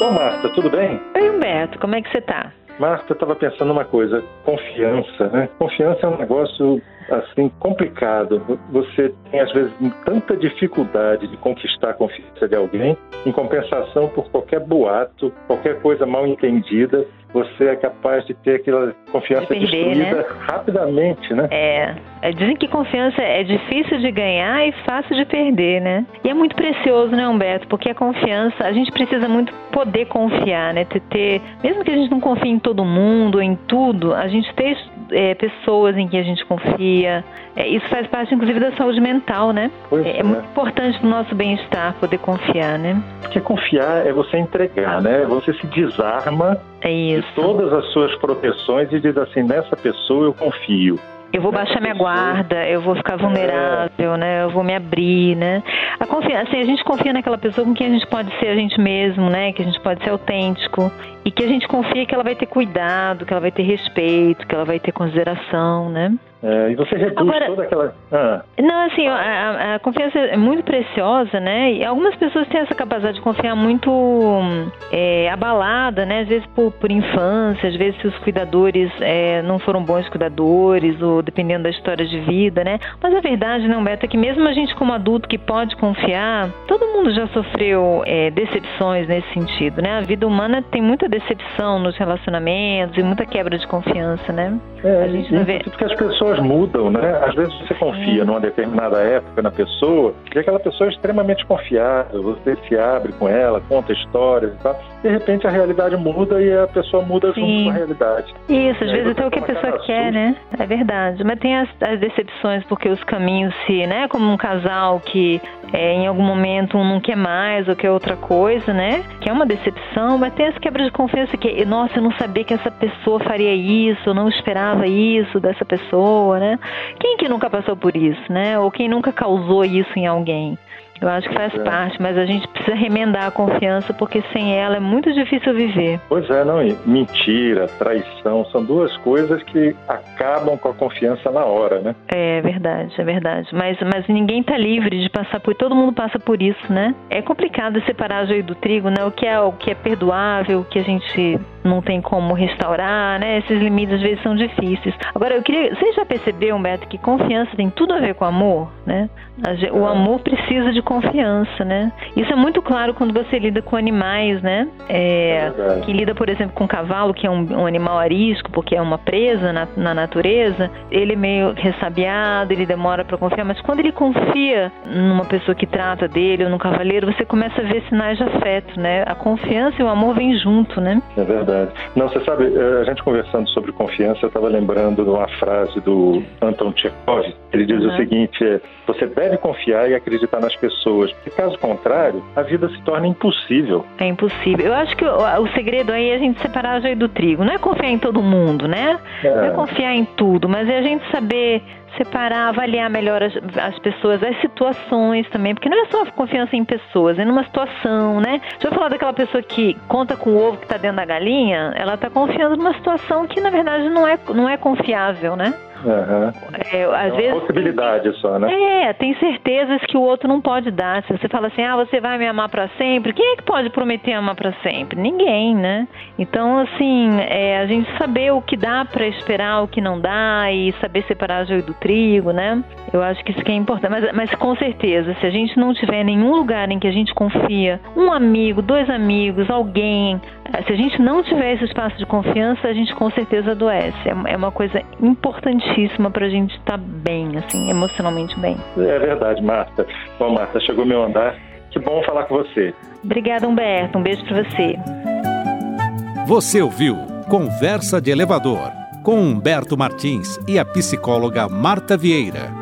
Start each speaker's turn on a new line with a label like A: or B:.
A: Ô, Marta, tudo bem?
B: Oi, Humberto, como é que você tá?
A: Marta, eu estava pensando uma coisa, confiança, né? Confiança é um negócio assim complicado. Você tem às vezes tanta dificuldade de conquistar a confiança de alguém, em compensação por qualquer boato, qualquer coisa mal entendida, você é capaz de ter aquela confiança
B: De perder,
A: destruída
B: né?
A: rapidamente, né?
B: É, é, dizem que confiança é difícil de ganhar e fácil de perder, né? E é muito precioso, né, Humberto? Porque a confiança, a gente precisa muito poder confiar, né? Ter, ter- mesmo que a gente não confie em todo mundo, em tudo, a gente ter é, pessoas em que a gente confia, é, isso faz parte, inclusive, da saúde mental, né?
A: Pois
B: É,
A: é.
B: muito importante pro nosso bem-estar poder confiar, né?
A: Porque confiar é você entregar, né? Você se desarma
B: É
A: de todas as suas proteções e diz assim, nessa pessoa eu confio.
B: Eu vou baixar minha guarda, eu vou ficar vulnerável, né? Eu vou me abrir, né? A confiança, assim, a gente confia naquela pessoa com quem a gente pode ser a gente mesmo, né? Que a gente pode ser autêntico e que a gente confia que ela vai ter cuidado, que ela vai ter respeito, que ela vai ter consideração, né?
A: É, e você reduz
B: Agora-
A: toda aquela... Ah,
B: Não, assim, a, a- confiança é muito preciosa, né? E algumas pessoas têm essa capacidade de confiar muito é, abalada, né? Às vezes por, por infância, às vezes se os cuidadores é, não foram bons cuidadores, ou dependendo da história de vida, né? Mas a verdade, não, Beto, é que mesmo a gente como adulto que pode confiar, todo mundo já sofreu é, decepções nesse sentido, né? A vida humana tem muita decepção nos relacionamentos e muita quebra de confiança, né?
A: É,
B: A gente não vê-
A: porque as pessoas mudam, né? Às vezes você confia numa determinada época na pessoa e aquela pessoa é extremamente confiável, você se abre com ela, conta histórias e tal. De repente a realidade muda e a pessoa muda
B: Sim.
A: junto com a realidade.
B: Isso, às vezes até o que a pessoa quer,
A: susto.
B: né? É verdade. Mas tem as, as decepções porque os caminhos se, né? Como um casal que é, em algum momento um não quer mais ou quer outra coisa, né? Que é uma decepção, mas tem as quebras de confiança que, nossa, eu não sabia que essa pessoa faria isso, eu não esperava isso dessa pessoa, né? Quem que nunca passou por isso, né? Ou quem nunca causou isso em alguém? Eu acho que faz
A: é.
B: parte, mas a gente precisa remendar a confiança porque sem ela é muito difícil viver.
A: Pois é, não, mentira, traição, são duas coisas que acabam com a confiança na hora, né?
B: É verdade, é verdade. Mas, mas ninguém tá livre de passar por. Todo mundo passa por isso, né? É complicado separar joio do trigo, né? O que é o que é perdoável, o que a gente não tem como restaurar, né? Esses limites às vezes são difíceis. Agora, eu queria. Você já percebeu, Beto, que confiança tem tudo a ver com amor, né? O amor precisa de confiança, né? Isso é muito claro quando você lida com animais, né? É,
A: É
B: que lida, por exemplo, com um cavalo, que é um, um animal arisco, porque é uma presa na, na natureza, ele é meio ressabiado, ele demora para confiar, mas quando ele confia numa pessoa que trata dele ou num cavaleiro, você começa a ver sinais de afeto, né? A confiança e o amor vêm junto, né?
A: É verdade. Não, você sabe, eh, a gente conversando sobre confiança, eu estava lembrando de uma frase do Anton Chekhov. Ele diz o
B: Uhum.
A: seguinte: é, você deve confiar e acreditar nas pessoas, porque caso contrário, a vida se torna impossível.
B: É impossível. Eu acho que o, o segredo aí é a gente separar o joio do trigo. Não é confiar em todo mundo, né? Não é confiar em tudo, mas é a gente saber separar, avaliar melhor as, as pessoas, as situações também, porque não é só confiança em pessoas, é numa situação, né? Deixa eu falar daquela pessoa que conta com o ovo que está dentro da galinha, ela está confiando numa situação que na verdade não é, não é confiável, né?
A: Aham.
B: É, às
A: É uma
B: vezes
A: possibilidade só, né?
B: é, tem certezas que o outro não pode dar. Se você fala assim, ah, você vai me amar pra sempre, quem é que pode prometer amar pra sempre? Ninguém, né? Então, assim, é, a gente saber o que dá pra esperar, o que não dá e saber separar joio do trigo, né? Eu acho que isso que é importante. Mas, mas com certeza, se a gente não tiver nenhum lugar em que a gente confia, um amigo, dois amigos, alguém, eh, se a gente não tiver esse espaço de confiança, a gente com certeza adoece. É, é uma coisa importantíssima pra gente estar bem, assim, emocionalmente bem.
A: É verdade, Marta. Bom, Marta, chegou meu andar. Que bom falar com você.
B: Obrigada, Humberto. Um beijo pra você.
C: Você ouviu Conversa de Elevador com Humberto Martins e a psicóloga Marta Vieira.